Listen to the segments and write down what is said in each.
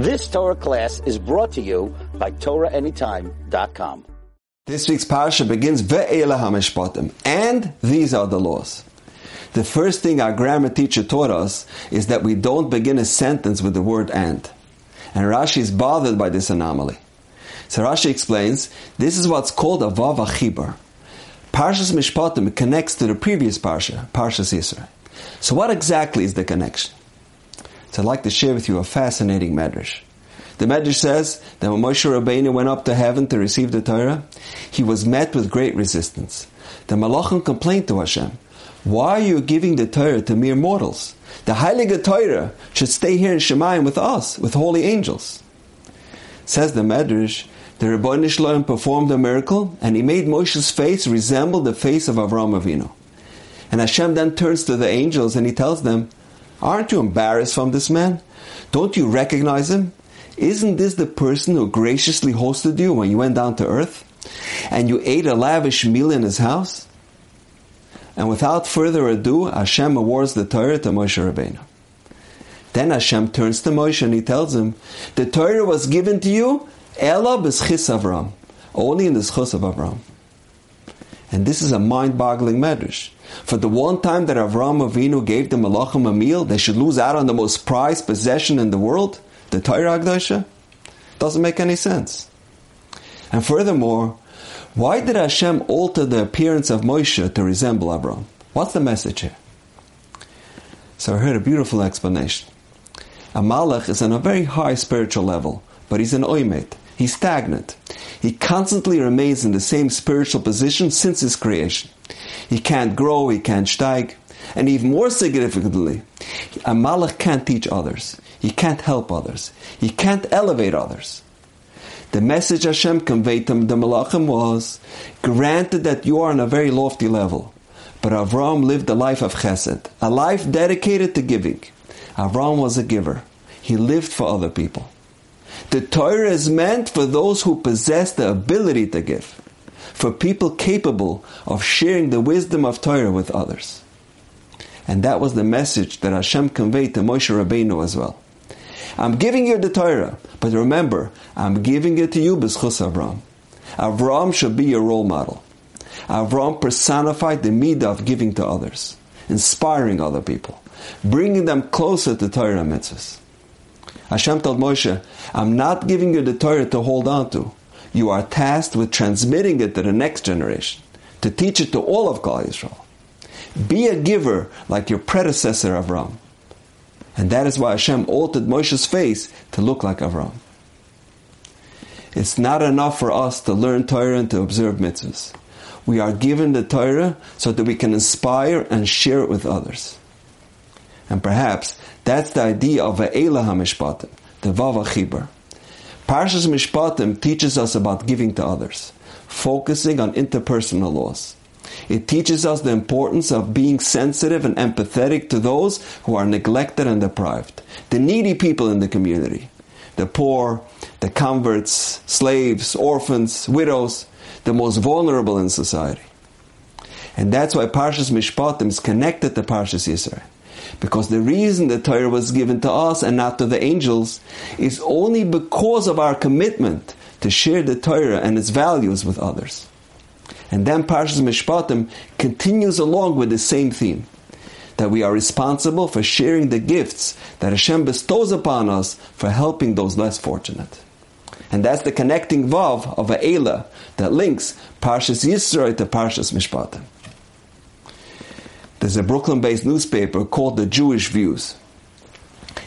This Torah class is brought to you by TorahAnytime.com. This week's parasha begins Ve'ela HaMishpatim, and these are the laws. The first thing our grammar teacher taught us is that we don't begin a sentence with the word and. And Rashi is bothered by this anomaly. So Rashi explains, this is what's called a Vav HaChibur. Parshas Mishpatim connects to the previous parsha, Parshas Yisro. So what exactly is the connection? So I'd like to share with you a fascinating medrash. The Medrash says that when Moshe Rabbeinu went up to heaven to receive the Torah, he was met with great resistance. The Malachim complained to Hashem, why are you giving the Torah to mere mortals? The Heilige Torah should stay here in Shemayim with us, with holy angels. Says the Medrash, the Ribono Shel Olam performed a miracle, and he made Moshe's face resemble the face of Avram Avinu. And Hashem then turns to the angels and he tells them, Aren't you embarrassed from this man? Don't you recognize him? Isn't this the person who graciously hosted you when you went down to earth? And you ate a lavish meal in his house? And without further ado, Hashem awards the Torah to Moshe Rabbeinu. Then Hashem turns to Moshe and he tells him, The Torah was given to you, Ella b'schis Avram, only in the schus of Avram. And this is a mind-boggling medrash. For the one time that Avram Avinu gave the Malachim a meal, they should lose out on the most prized possession in the world, the Torah HaKedosha? Doesn't make any sense. And furthermore, why did Hashem alter the appearance of Moshe to resemble Avram? What's the message here? So I heard a beautiful explanation. A malach is on a very high spiritual level, but he's an oimed. He's stagnant. He constantly remains in the same spiritual position since his creation. He can't grow, he can't steig. And even more significantly, a malach can't teach others. He can't help others. He can't elevate others. The message Hashem conveyed to the Malachim was, granted that you are on a very lofty level, but Avram lived a life of chesed, a life dedicated to giving. Avram was a giver. He lived for other people. The Torah is meant for those who possess the ability to give, for people capable of sharing the wisdom of Torah with others. And that was the message that Hashem conveyed to Moshe Rabbeinu as well. I'm giving you the Torah, but remember, I'm giving it to you b'schus Avram. Avram should be your role model. Avram personified the midah of giving to others, inspiring other people, bringing them closer to Torah mitzvahs. Hashem told Moshe, I'm not giving you the Torah to hold on to. You are tasked with transmitting it to the next generation, to teach it to all of Klal Yisrael. Be a giver like your predecessor Avram. And that is why Hashem altered Moshe's face to look like Avram. It's not enough for us to learn Torah and to observe mitzvahs. We are given the Torah so that we can inspire and share it with others. And perhaps that's the idea of Ve'ela HaMishpatim, the Vav HaChibur. Parshas Mishpatim teaches us about giving to others, focusing on interpersonal laws. It teaches us the importance of being sensitive and empathetic to those who are neglected and deprived, the needy people in the community, the poor, the converts, slaves, orphans, widows, the most vulnerable in society. And that's why Parshas Mishpatim is connected to Parshas Yisro. Because the reason the Torah was given to us and not to the angels is only because of our commitment to share the Torah and its values with others. And then Parshas Mishpatim continues along with the same theme that we are responsible for sharing the gifts that Hashem bestows upon us for helping those less fortunate. And that's the connecting vav of a Ela that links Parshas Yisro to Parshas Mishpatim. There's a Brooklyn-based newspaper called The Jewish Views.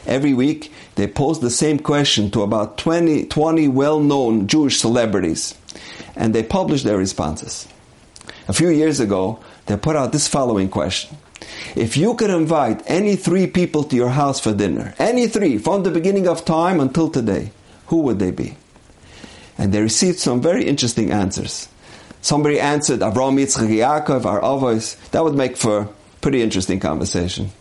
Every week, they pose the same question to about 20, 20 well-known Jewish celebrities, and they publish their responses. A few years ago, they put out this following question. If you could invite any three people to your house for dinner, any three, from the beginning of time until today, who would they be? And they received some very interesting answers. Somebody answered Avram Yitzchak Yaakov, our avos. That would make for pretty interesting conversation.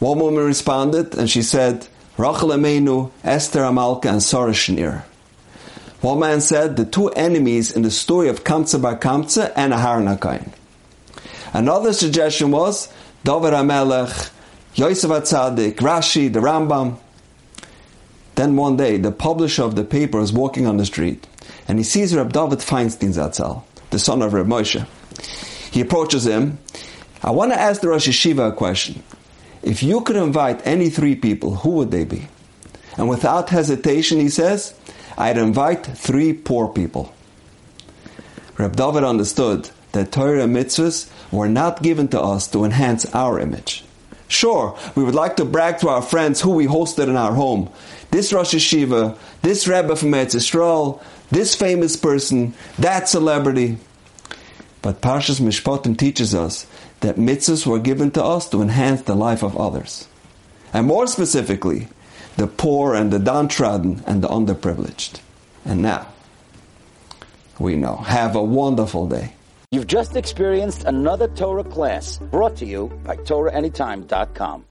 One woman responded and she said, Rachel Imeinu, Esther HaMalka, and Sarah. One man said the two enemies in the story of Kamsa bar Kamsa and Aharon Another suggestion was David HaMelech, Yosef HaTzadik, Rashi, the Rambam. Then one day, the publisher of the paper is walking on the street, and he sees Reb David Feinstein Zatzal, the son of Reb Moshe. He approaches him. I want to ask the Rosh Yeshiva a question. If you could invite any three people, who would they be? And without hesitation, he says, I'd invite three poor people. Reb David understood that Torah and mitzvahs were not given to us to enhance our image. Sure, we would like to brag to our friends who we hosted in our home. This Rosh Yeshiva, this Rebbe from Eretz Yisrael, this famous person, that celebrity. But Parshas Mishpatim teaches us that mitzvahs were given to us to enhance the life of others. And more specifically, the poor and the downtrodden and the underprivileged. And now, we know. Have a wonderful day. You've just experienced another Torah class brought to you by TorahAnytime.com.